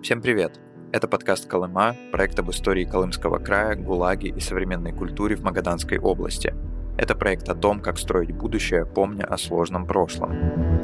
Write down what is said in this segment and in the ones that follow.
Всем привет! Это подкаст «Колыма», проект об истории Колымского края, ГУЛАГе и современной культуре в Магаданской области. Это проект о том, как строить будущее, помня о сложном прошлом.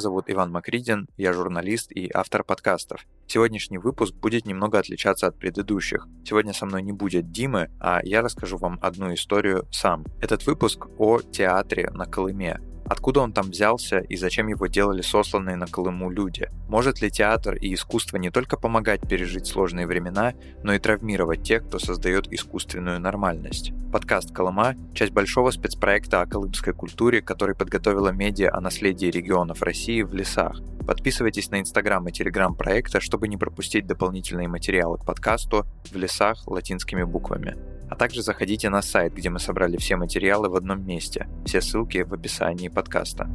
Зовут Иван Макридин, я журналист и автор подкастов. Сегодняшний выпуск будет немного отличаться от предыдущих. Сегодня со мной не будет Димы, а я расскажу вам одну историю сам. Этот выпуск о театре на Колыме, Откуда он там взялся и зачем его делали сосланные на Колыму люди? Может ли театр и искусство не только помогать пережить сложные времена, но и травмировать тех, кто создает искусственную нормальность? Подкаст «Колыма» — часть большого спецпроекта о колымской культуре, который подготовила медиа о наследии регионов России в лесах. Подписывайтесь на инстаграм и телеграм проекта, чтобы не пропустить дополнительные материалы к подкасту в лесах латинскими буквами. А также заходите на сайт, где мы собрали все материалы в одном месте. Все ссылки в описании подкаста.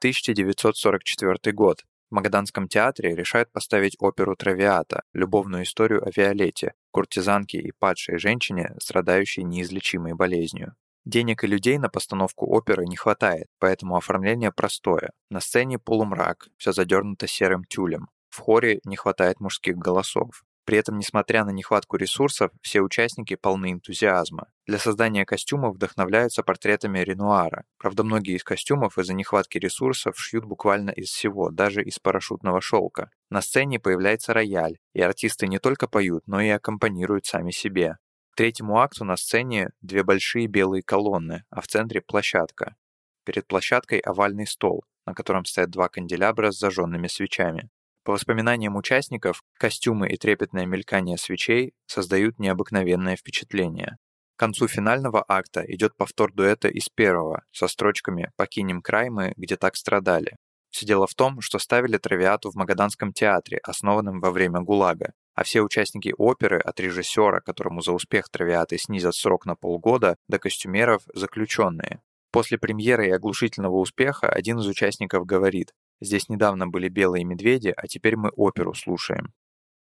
«1944 год. В Магаданском театре решают поставить оперу «Травиата» — любовную историю о Виолетте, куртизанке и падшей женщине, страдающей неизлечимой болезнью. Денег и людей на постановку оперы не хватает, поэтому оформление простое. На сцене полумрак, все задернуто серым тюлем. В хоре не хватает мужских голосов. При этом, несмотря на нехватку ресурсов, все участники полны энтузиазма. Для создания костюмов вдохновляются портретами Ренуара. Правда, многие из костюмов из-за нехватки ресурсов шьют буквально из всего, даже из парашютного шелка. На сцене появляется рояль, и артисты не только поют, но и аккомпанируют сами себе третьему акту на сцене две большие белые колонны, а в центре площадка. Перед площадкой овальный стол, на котором стоят два канделябра с зажженными свечами. По воспоминаниям участников, костюмы и трепетное мелькание свечей создают необыкновенное впечатление. К концу финального акта идет повтор дуэта из первого, со строчками «Покинем край мы, где так страдали». Все дело в том, что ставили травиату в Магаданском театре, основанном во время ГУЛАГа, а все участники оперы, от режиссера, которому за успех травиаты снизят срок на полгода, до костюмеров – заключенные. После премьеры и оглушительного успеха один из участников говорит «Здесь недавно были белые медведи, а теперь мы оперу слушаем».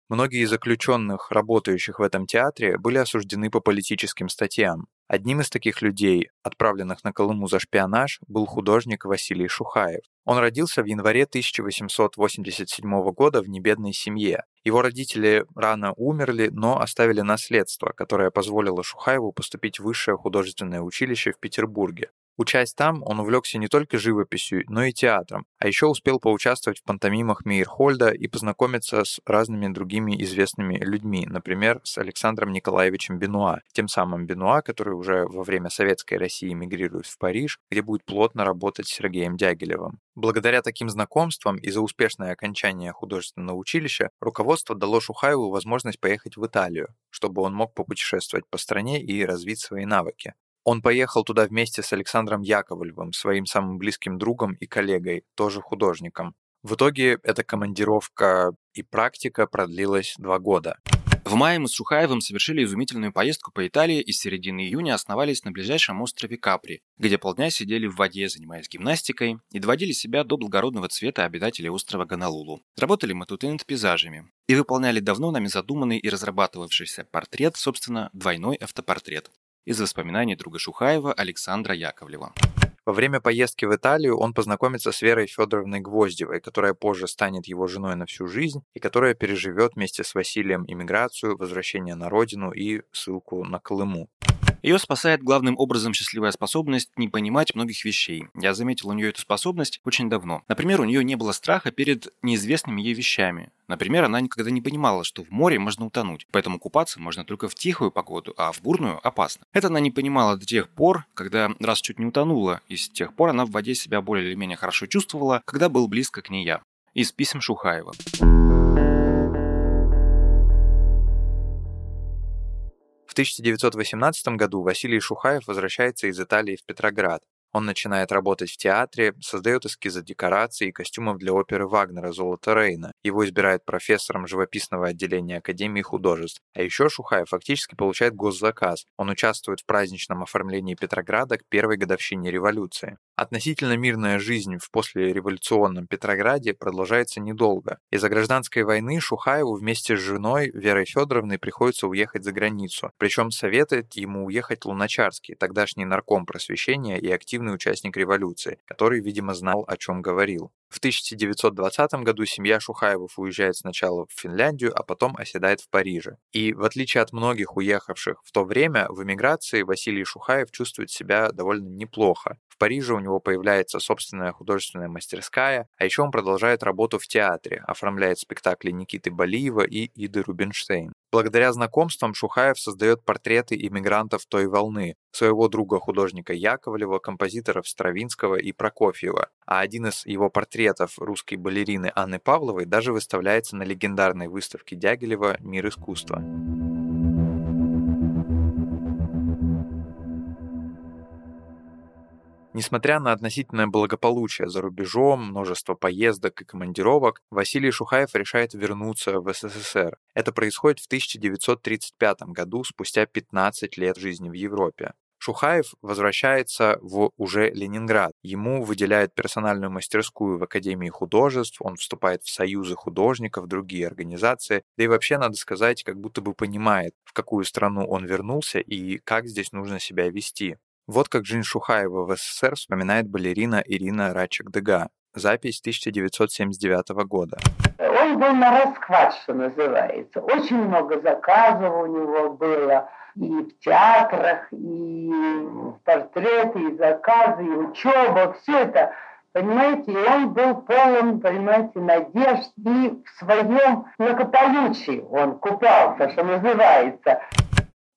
Многие из заключенных, работающих в этом театре, были осуждены по политическим статьям. Одним из таких людей, отправленных на Колыму за шпионаж, был художник Василий Шухаев. Он родился в январе 1887 года в небедной семье. Его родители рано умерли, но оставили наследство, которое позволило Шухаеву поступить в высшее художественное училище в Петербурге. Учась там, он увлекся не только живописью, но и театром, а еще успел поучаствовать в пантомимах Мейерхольда и познакомиться с разными другими известными людьми, например, с Александром Николаевичем Бенуа, тем самым Бенуа, который уже во время Советской России мигрирует в Париж, где будет плотно работать с Сергеем Дягилевым. Благодаря таким знакомствам и за успешное окончание художественного училища руководство дало Шухаеву возможность поехать в Италию, чтобы он мог попутешествовать по стране и развить свои навыки. Он поехал туда вместе с Александром Яковлевым, своим самым близким другом и коллегой, тоже художником. В итоге эта командировка и практика продлилась два года. В мае мы с Шухаевым совершили изумительную поездку по Италии и с середины июня основались на ближайшем острове Капри, где полдня сидели в воде, занимаясь гимнастикой, и доводили себя до благородного цвета обитателей острова Ганалулу. Работали мы тут и над пейзажами. И выполняли давно нами задуманный и разрабатывавшийся портрет, собственно, двойной автопортрет из воспоминаний друга Шухаева Александра Яковлева. Во время поездки в Италию он познакомится с Верой Федоровной Гвоздевой, которая позже станет его женой на всю жизнь и которая переживет вместе с Василием иммиграцию, возвращение на родину и ссылку на Колыму. Ее спасает главным образом счастливая способность не понимать многих вещей. Я заметил у нее эту способность очень давно. Например, у нее не было страха перед неизвестными ей вещами. Например, она никогда не понимала, что в море можно утонуть, поэтому купаться можно только в тихую погоду, а в бурную опасно. Это она не понимала до тех пор, когда раз чуть не утонула, и с тех пор она в воде себя более или менее хорошо чувствовала, когда был близко к ней я. Из писем Шухаева. 1918 году Василий Шухаев возвращается из Италии в Петроград. Он начинает работать в театре, создает эскизы декораций и костюмов для оперы Вагнера «Золото Рейна». Его избирают профессором живописного отделения Академии художеств. А еще Шухаев фактически получает госзаказ. Он участвует в праздничном оформлении Петрограда к первой годовщине революции. Относительно мирная жизнь в послереволюционном Петрограде продолжается недолго. Из-за гражданской войны Шухаеву вместе с женой Верой Федоровной приходится уехать за границу. Причем советует ему уехать Луначарский, тогдашний нарком просвещения и активный участник революции, который, видимо, знал, о чем говорил. В 1920 году семья Шухаевых уезжает сначала в Финляндию, а потом оседает в Париже. И в отличие от многих уехавших в то время, в эмиграции Василий Шухаев чувствует себя довольно неплохо. В Париже у него появляется собственная художественная мастерская, а еще он продолжает работу в театре, оформляет спектакли Никиты Балиева и Иды Рубинштейн. Благодаря знакомствам Шухаев создает портреты иммигрантов той волны, своего друга художника Яковлева, композиторов Стравинского и Прокофьева, а один из его портретов русской балерины Анны Павловой даже выставляется на легендарной выставке Дягилева «Мир искусства». Несмотря на относительное благополучие за рубежом, множество поездок и командировок, Василий Шухаев решает вернуться в СССР. Это происходит в 1935 году, спустя 15 лет жизни в Европе. Шухаев возвращается в уже Ленинград. Ему выделяют персональную мастерскую в Академии художеств, он вступает в союзы художников, другие организации, да и вообще, надо сказать, как будто бы понимает, в какую страну он вернулся и как здесь нужно себя вести. Вот как жизнь Шухаева в СССР вспоминает балерина Ирина Рачек-Дега. Запись 1979 года. Он был на расхват, что называется. Очень много заказов у него было и в театрах, и портреты, и заказы, и учеба, все это, понимаете, и он был полон, понимаете, надежд, и в своем многополучии он купался, что называется.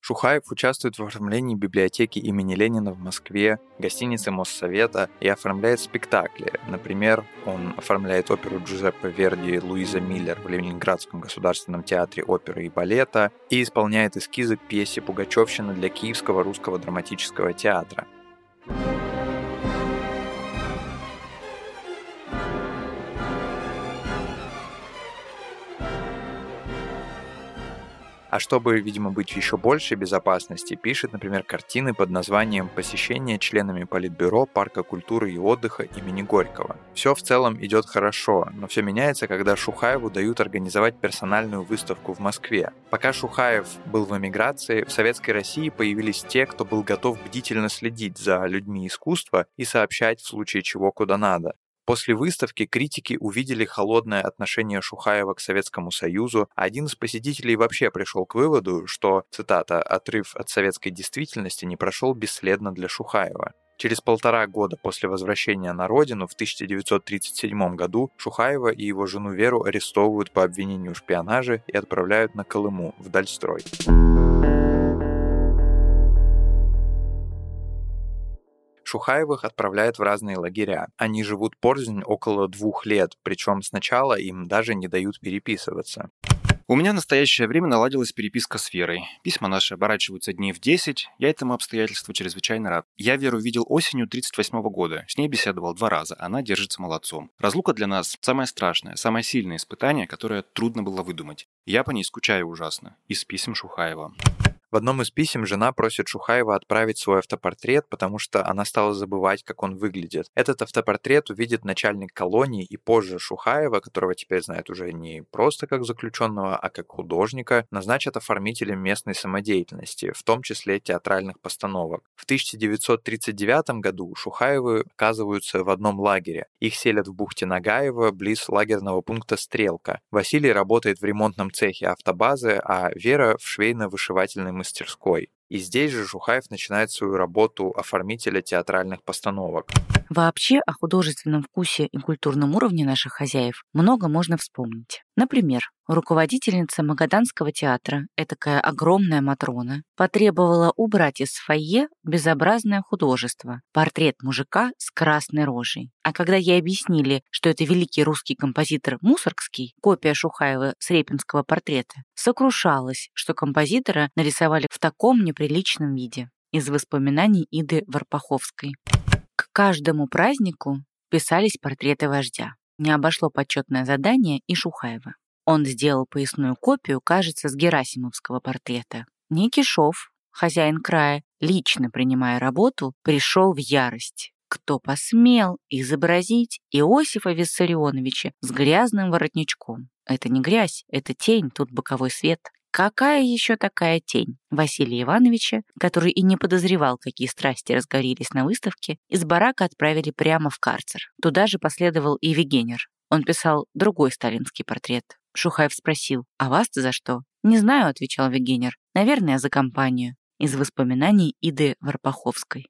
Шухаев участвует в оформлении библиотеки имени Ленина в Москве, гостиницы Моссовета и оформляет спектакли. Например, он оформляет оперу Джузеппе Верди «Луиза Миллер» в Ленинградском государственном театре оперы и балета и исполняет эскизы пьесе «Пугачевщина» для Киевского русского драматического театра. А чтобы, видимо, быть еще большей безопасности, пишет, например, картины под названием «Посещение членами Политбюро Парка культуры и отдыха имени Горького». Все в целом идет хорошо, но все меняется, когда Шухаеву дают организовать персональную выставку в Москве. Пока Шухаев был в эмиграции, в Советской России появились те, кто был готов бдительно следить за людьми искусства и сообщать в случае чего куда надо. После выставки критики увидели холодное отношение Шухаева к Советскому Союзу, а один из посетителей вообще пришел к выводу, что, цитата, «отрыв от советской действительности не прошел бесследно для Шухаева». Через полтора года после возвращения на родину в 1937 году Шухаева и его жену Веру арестовывают по обвинению в шпионаже и отправляют на Колыму, в Дальстрой. Шухаевых отправляют в разные лагеря. Они живут порознь около двух лет, причем сначала им даже не дают переписываться. У меня в настоящее время наладилась переписка с Верой. Письма наши оборачиваются дней в 10, я этому обстоятельству чрезвычайно рад. Я Веру видел осенью 38 года, с ней беседовал два раза, она держится молодцом. Разлука для нас самое страшное, самое сильное испытание, которое трудно было выдумать. Я по ней скучаю ужасно. Из писем Шухаева. В одном из писем жена просит Шухаева отправить свой автопортрет, потому что она стала забывать, как он выглядит. Этот автопортрет увидит начальник колонии и позже Шухаева, которого теперь знают уже не просто как заключенного, а как художника, назначат оформителем местной самодеятельности, в том числе театральных постановок. В 1939 году Шухаевы оказываются в одном лагере. Их селят в бухте Нагаева, близ лагерного пункта Стрелка. Василий работает в ремонтном цехе автобазы, а Вера в швейно-вышивательной мастерской. И здесь же Жухаев начинает свою работу оформителя театральных постановок. Вообще о художественном вкусе и культурном уровне наших хозяев много можно вспомнить. Например, руководительница Магаданского театра, этакая огромная Матрона, потребовала убрать из фойе безобразное художество, портрет мужика с красной рожей. А когда ей объяснили, что это великий русский композитор Мусоргский, копия Шухаева с репинского портрета, сокрушалась, что композитора нарисовали в таком неприличном виде из воспоминаний Иды Варпаховской каждому празднику писались портреты вождя. Не обошло почетное задание и Шухаева. Он сделал поясную копию, кажется, с герасимовского портрета. Никишов, хозяин края, лично принимая работу, пришел в ярость. Кто посмел изобразить Иосифа Виссарионовича с грязным воротничком? Это не грязь, это тень, тут боковой свет. Какая еще такая тень? Василия Ивановича, который и не подозревал, какие страсти разгорелись на выставке, из барака отправили прямо в карцер. Туда же последовал и Вегенер. Он писал другой сталинский портрет. Шухаев спросил, «А вас-то за что?» «Не знаю», — отвечал Вегенер. «Наверное, за компанию». Из воспоминаний Иды Варпаховской.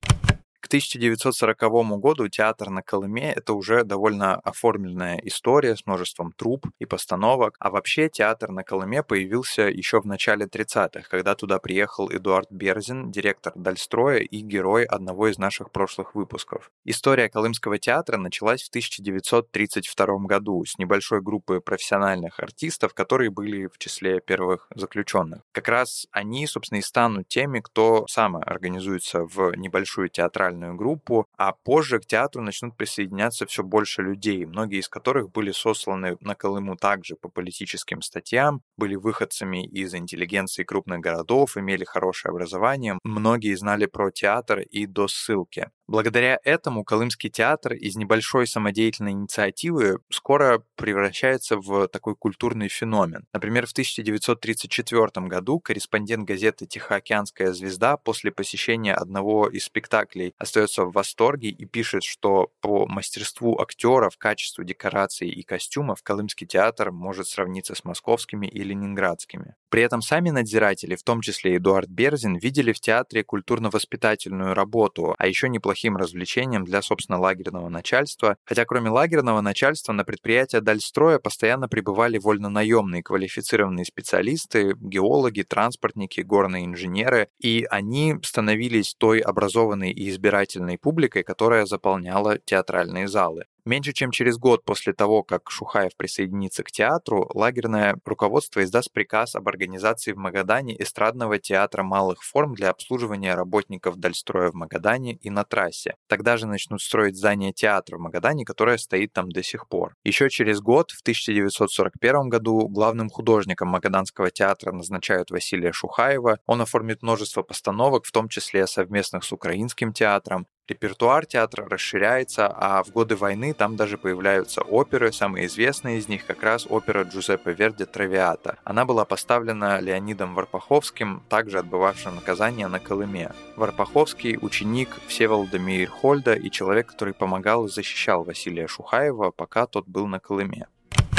К 1940 году театр на Колыме — это уже довольно оформленная история с множеством труп и постановок, а вообще театр на Колыме появился еще в начале 30-х, когда туда приехал Эдуард Берзин, директор Дальстроя и герой одного из наших прошлых выпусков. История Колымского театра началась в 1932 году с небольшой группы профессиональных артистов, которые были в числе первых заключенных. Как раз они, собственно, и станут теми, кто сам организуется в небольшую театральную театральную группу, а позже к театру начнут присоединяться все больше людей, многие из которых были сосланы на Колыму также по политическим статьям, были выходцами из интеллигенции крупных городов, имели хорошее образование, многие знали про театр и до ссылки. Благодаря этому Колымский театр из небольшой самодеятельной инициативы скоро превращается в такой культурный феномен. Например, в 1934 году корреспондент газеты «Тихоокеанская звезда» после посещения одного из спектаклей остается в восторге и пишет, что по мастерству актеров, качеству декораций и костюмов Колымский театр может сравниться с московскими и ленинградскими. При этом сами надзиратели, в том числе Эдуард Берзин, видели в театре культурно-воспитательную работу, а еще неплохие неплохим развлечением для, собственно, лагерного начальства. Хотя кроме лагерного начальства на предприятия Дальстроя постоянно прибывали вольнонаемные квалифицированные специалисты, геологи, транспортники, горные инженеры, и они становились той образованной и избирательной публикой, которая заполняла театральные залы. Меньше чем через год после того, как Шухаев присоединится к театру, лагерное руководство издаст приказ об организации в Магадане эстрадного театра малых форм для обслуживания работников Дальстроя в Магадане и на трассе. Тогда же начнут строить здание театра в Магадане, которое стоит там до сих пор. Еще через год, в 1941 году, главным художником Магаданского театра назначают Василия Шухаева. Он оформит множество постановок, в том числе совместных с Украинским театром. Репертуар театра расширяется, а в годы войны там даже появляются оперы, самые известные из них как раз опера Джузеппе Верди «Травиата». Она была поставлена Леонидом Варпаховским, также отбывавшим наказание на Колыме. Варпаховский – ученик Всеволода Мейерхольда и человек, который помогал и защищал Василия Шухаева, пока тот был на Колыме.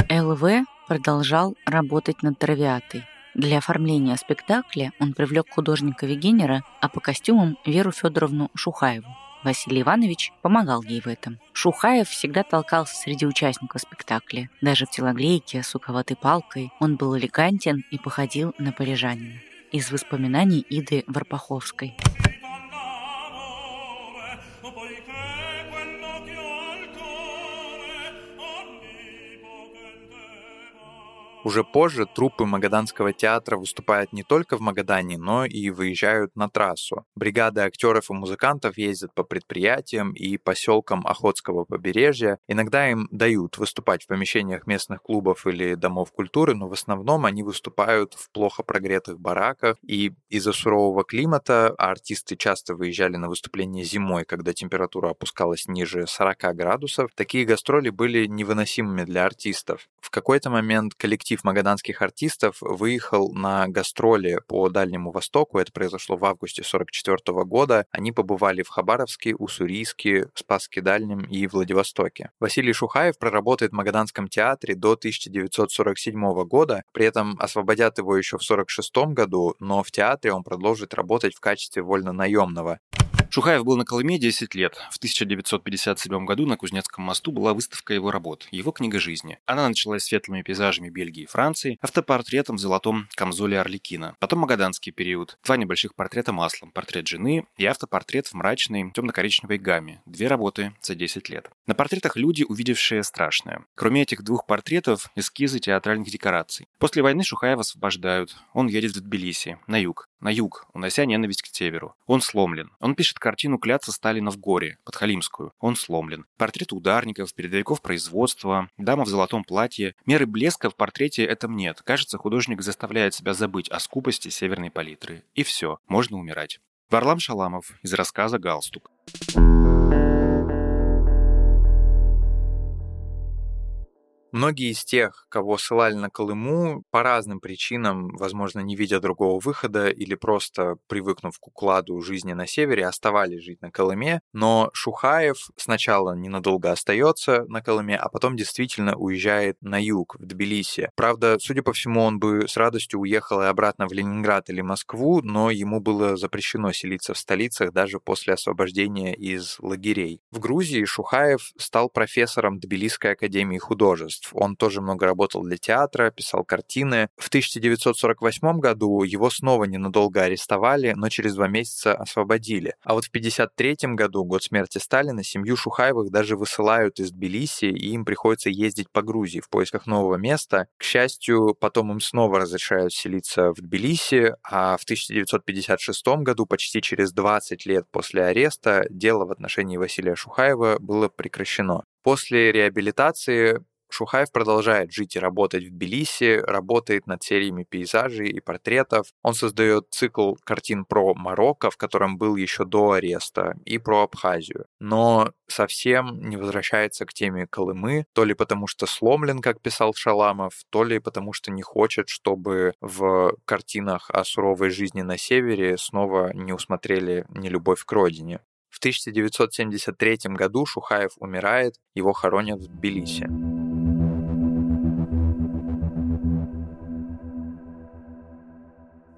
ЛВ продолжал работать над «Травиатой». Для оформления спектакля он привлек художника Вегенера, а по костюмам Веру Федоровну Шухаеву. Василий Иванович помогал ей в этом. Шухаев всегда толкался среди участников спектакля. Даже в телоглейке с суковатой палкой он был элегантен и походил на парижанина. Из воспоминаний Иды Варпаховской. Уже позже труппы Магаданского театра выступают не только в Магадане, но и выезжают на трассу. Бригады актеров и музыкантов ездят по предприятиям и поселкам Охотского побережья. Иногда им дают выступать в помещениях местных клубов или домов культуры, но в основном они выступают в плохо прогретых бараках. И из-за сурового климата артисты часто выезжали на выступление зимой, когда температура опускалась ниже 40 градусов. Такие гастроли были невыносимыми для артистов. В какой-то момент коллектив коллектив магаданских артистов выехал на гастроли по Дальнему Востоку. Это произошло в августе 1944 года. Они побывали в Хабаровске, Уссурийске, Спасске Дальнем и Владивостоке. Василий Шухаев проработает в Магаданском театре до 1947 года. При этом освободят его еще в 1946 году, но в театре он продолжит работать в качестве вольно-наемного. Шухаев был на Колыме 10 лет. В 1957 году на Кузнецком мосту была выставка его работ, его книга жизни. Она началась светлыми пейзажами Бельгии и Франции, автопортретом в золотом камзоле Орликина. Потом магаданский период. Два небольших портрета маслом, портрет жены и автопортрет в мрачной темно-коричневой гамме. Две работы за 10 лет. На портретах люди, увидевшие страшное. Кроме этих двух портретов, эскизы театральных декораций. После войны Шухаева освобождают. Он едет в Тбилиси, на юг, на юг, унося ненависть к северу. Он сломлен. Он пишет картину «Кляться Сталина в горе», подхалимскую. Он сломлен. Портрет ударников, передовиков производства, дама в золотом платье. Меры блеска в портрете этом нет. Кажется, художник заставляет себя забыть о скупости северной палитры. И все, можно умирать. Варлам Шаламов из рассказа «Галстук». Многие из тех, кого ссылали на Колыму, по разным причинам, возможно, не видя другого выхода или просто привыкнув к укладу жизни на севере, оставались жить на Колыме. Но Шухаев сначала ненадолго остается на Колыме, а потом действительно уезжает на юг, в Тбилиси. Правда, судя по всему, он бы с радостью уехал и обратно в Ленинград или Москву, но ему было запрещено селиться в столицах даже после освобождения из лагерей. В Грузии Шухаев стал профессором Тбилисской академии художеств творчеств. Он тоже много работал для театра, писал картины. В 1948 году его снова ненадолго арестовали, но через два месяца освободили. А вот в 1953 году, год смерти Сталина, семью Шухаевых даже высылают из Тбилиси, и им приходится ездить по Грузии в поисках нового места. К счастью, потом им снова разрешают селиться в Тбилиси, а в 1956 году, почти через 20 лет после ареста, дело в отношении Василия Шухаева было прекращено. После реабилитации Шухаев продолжает жить и работать в Тбилиси, работает над сериями пейзажей и портретов. Он создает цикл картин про Марокко, в котором был еще до ареста, и про Абхазию. Но совсем не возвращается к теме Колымы, то ли потому что сломлен, как писал Шаламов, то ли потому что не хочет, чтобы в картинах о суровой жизни на севере снова не усмотрели нелюбовь к родине. В 1973 году Шухаев умирает, его хоронят в Тбилиси.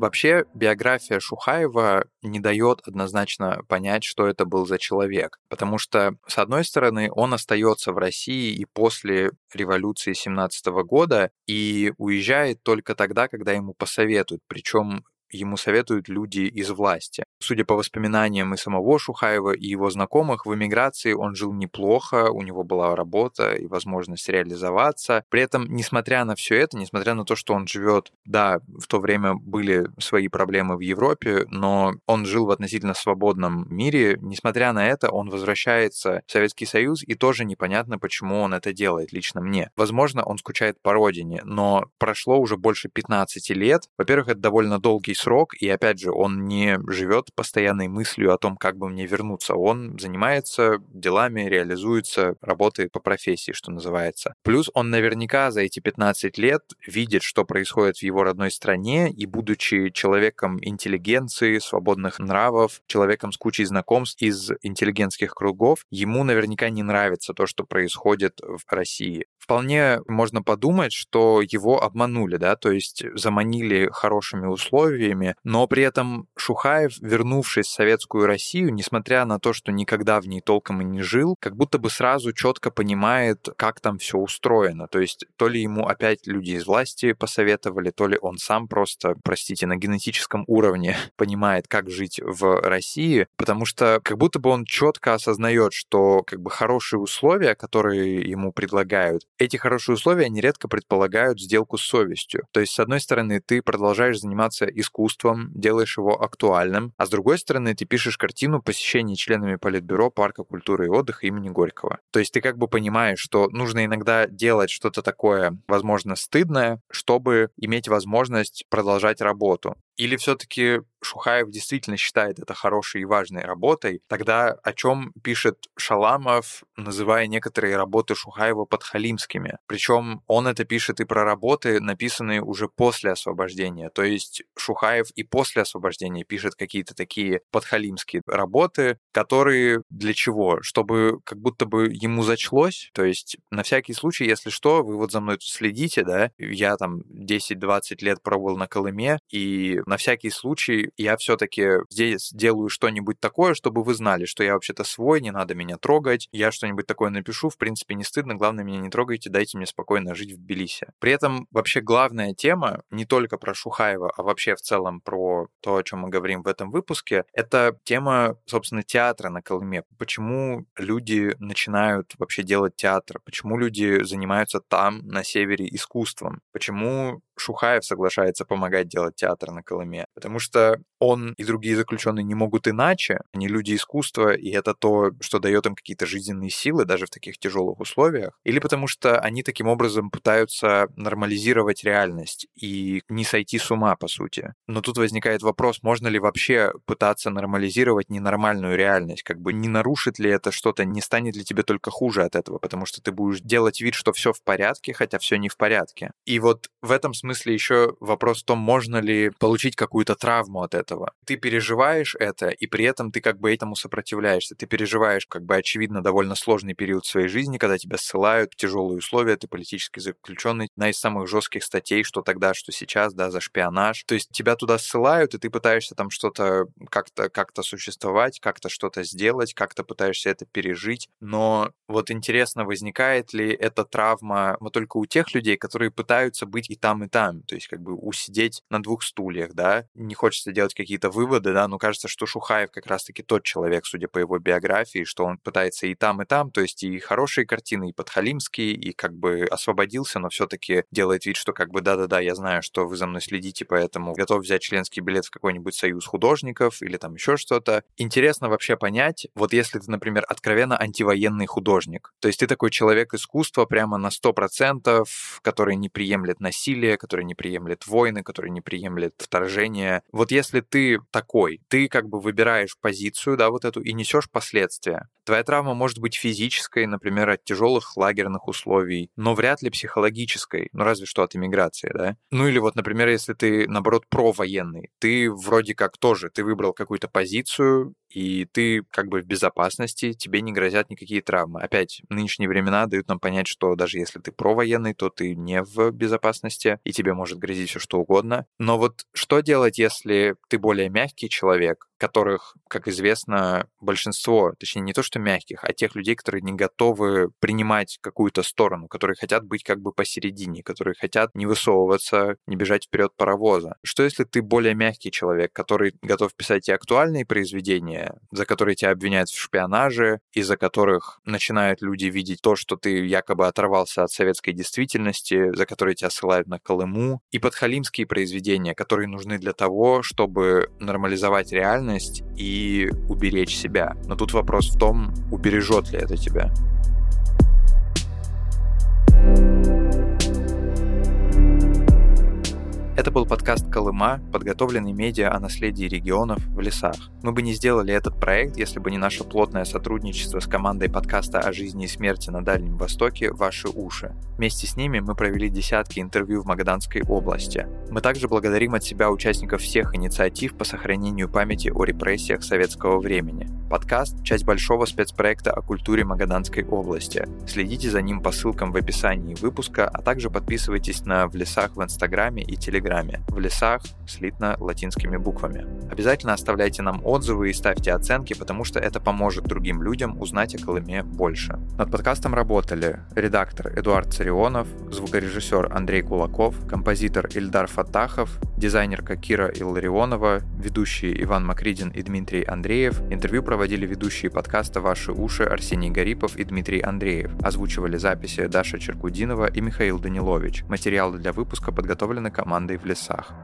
Вообще, биография Шухаева не дает однозначно понять, что это был за человек. Потому что, с одной стороны, он остается в России и после революции 17 года и уезжает только тогда, когда ему посоветуют. Причем ему советуют люди из власти. Судя по воспоминаниям и самого Шухаева, и его знакомых, в эмиграции он жил неплохо, у него была работа и возможность реализоваться. При этом, несмотря на все это, несмотря на то, что он живет, да, в то время были свои проблемы в Европе, но он жил в относительно свободном мире, несмотря на это, он возвращается в Советский Союз, и тоже непонятно, почему он это делает лично мне. Возможно, он скучает по родине, но прошло уже больше 15 лет. Во-первых, это довольно долгий срок, и опять же, он не живет постоянной мыслью о том, как бы мне вернуться. Он занимается делами, реализуется, работает по профессии, что называется. Плюс он наверняка за эти 15 лет видит, что происходит в его родной стране, и будучи человеком интеллигенции, свободных нравов, человеком с кучей знакомств из интеллигентских кругов, ему наверняка не нравится то, что происходит в России. Вполне можно подумать, что его обманули, да, то есть заманили хорошими условиями, но при этом Шухаев, вернувшись в советскую Россию, несмотря на то, что никогда в ней толком и не жил, как будто бы сразу четко понимает, как там все устроено. То есть то ли ему опять люди из власти посоветовали, то ли он сам просто, простите, на генетическом уровне понимает, как жить в России, потому что как будто бы он четко осознает, что как бы хорошие условия, которые ему предлагают, эти хорошие условия нередко предполагают сделку с совестью. То есть, с одной стороны, ты продолжаешь заниматься искусством, делаешь его актуальным, а с другой стороны ты пишешь картину посещения членами Политбюро Парка культуры и отдыха имени Горького. То есть ты как бы понимаешь, что нужно иногда делать что-то такое, возможно, стыдное, чтобы иметь возможность продолжать работу. Или все-таки Шухаев действительно считает это хорошей и важной работой, тогда о чем пишет Шаламов, называя некоторые работы Шухаева подхалимскими. Причем он это пишет и про работы, написанные уже после освобождения. То есть Шухаев и после освобождения пишет какие-то такие подхалимские работы, которые для чего? Чтобы как будто бы ему зачлось. То есть на всякий случай, если что, вы вот за мной следите, да, я там 10-20 лет пробовал на Колыме, и на всякий случай я все-таки здесь делаю что-нибудь такое, чтобы вы знали, что я вообще-то свой, не надо меня трогать, я что-нибудь такое напишу, в принципе, не стыдно, главное, меня не трогайте, дайте мне спокойно жить в Тбилиси. При этом вообще главная тема, не только про Шухаева, а вообще в целом про то, о чем мы говорим в этом выпуске, это тема, собственно, театра на Колыме. Почему люди начинают вообще делать театр? Почему люди занимаются там, на севере, искусством? Почему Шухаев соглашается помогать делать театр на Колыме? Потому что он и другие заключенные не могут иначе, они люди искусства, и это то, что дает им какие-то жизненные силы даже в таких тяжелых условиях, или потому что они таким образом пытаются нормализировать реальность и не сойти с ума, по сути. Но тут возникает вопрос, можно ли вообще пытаться нормализировать ненормальную реальность, как бы не нарушит ли это что-то, не станет ли тебе только хуже от этого, потому что ты будешь делать вид, что все в порядке, хотя все не в порядке. И вот в этом смысле еще вопрос в том, можно ли получить какую-то травму от этого. Ты переживаешь это, и при этом ты как бы этому сопротивляешься. Ты переживаешь, как бы очевидно, довольно сложный период своей жизни, когда тебя ссылают в тяжелые условия, ты политически заключенный на из самых жестких статей, что тогда, что сейчас, да, за шпионаж. То есть тебя туда ссылают, и ты пытаешься там что-то как-то как существовать, как-то что-то сделать, как-то пытаешься это пережить. Но вот интересно, возникает ли эта травма вот только у тех людей, которые пытаются быть и там, и там, то есть как бы усидеть на двух стульях, да, не хочется делать какие-то выводы, да, но кажется, что Шухаев как раз-таки тот человек, судя по его биографии, что он пытается и там, и там, то есть и хорошие картины, и подхалимские, и как бы освободился, но все-таки делает вид, что как бы да-да-да, я знаю, что вы за мной следите, поэтому готов взять членский билет в какой-нибудь союз художников или там еще что-то. Интересно вообще понять, вот если ты, например, откровенно антивоенный художник, то есть ты такой человек искусства прямо на 100%, который не приемлет насилие, который не приемлет войны, который не приемлет вторжение. Вот если ты такой, ты как бы выбираешь позицию, да, вот эту, и несешь последствия. Твоя травма может быть физической, например, от тяжелых лагерных условий, но вряд ли психологической, ну разве что от иммиграции, да? Ну или вот, например, если ты, наоборот, провоенный, ты вроде как тоже, ты выбрал какую-то позицию, и ты как бы в безопасности, тебе не грозят никакие травмы. Опять, нынешние времена дают нам понять, что даже если ты провоенный, то ты не в безопасности, и тебе может грозить все что угодно. Но вот что делать, если ты более мягкий человек, которых, как известно, большинство, точнее не то что мягких, а тех людей, которые не готовы принимать какую-то сторону, которые хотят быть как бы посередине, которые хотят не высовываться, не бежать вперед паровоза. Что если ты более мягкий человек, который готов писать и актуальные произведения, за которые тебя обвиняют в шпионаже, из-за которых начинают люди видеть то, что ты якобы оторвался от советской действительности, за которые тебя ссылают на Колыму, и подхалимские произведения, которые нужны для того, чтобы нормализовать реальность и уберечь себя. Но тут вопрос в том, убережет ли это тебя. Это был подкаст «Колыма», подготовленный медиа о наследии регионов в лесах. Мы бы не сделали этот проект, если бы не наше плотное сотрудничество с командой подкаста о жизни и смерти на Дальнем Востоке «Ваши уши». Вместе с ними мы провели десятки интервью в Магаданской области. Мы также благодарим от себя участников всех инициатив по сохранению памяти о репрессиях советского времени. Подкаст – часть большого спецпроекта о культуре Магаданской области. Следите за ним по ссылкам в описании выпуска, а также подписывайтесь на «В лесах» в Инстаграме и Телеграме Телеграме. В лесах слитно латинскими буквами. Обязательно оставляйте нам отзывы и ставьте оценки, потому что это поможет другим людям узнать о Колыме больше. Над подкастом работали редактор Эдуард Царионов, звукорежиссер Андрей Кулаков, композитор Ильдар Фатахов, дизайнерка Кира Илларионова, ведущие Иван Макридин и Дмитрий Андреев. Интервью проводили ведущие подкаста «Ваши уши» Арсений Гарипов и Дмитрий Андреев. Озвучивали записи Даша Черкудинова и Михаил Данилович. Материалы для выпуска подготовлены командой des Vlessards.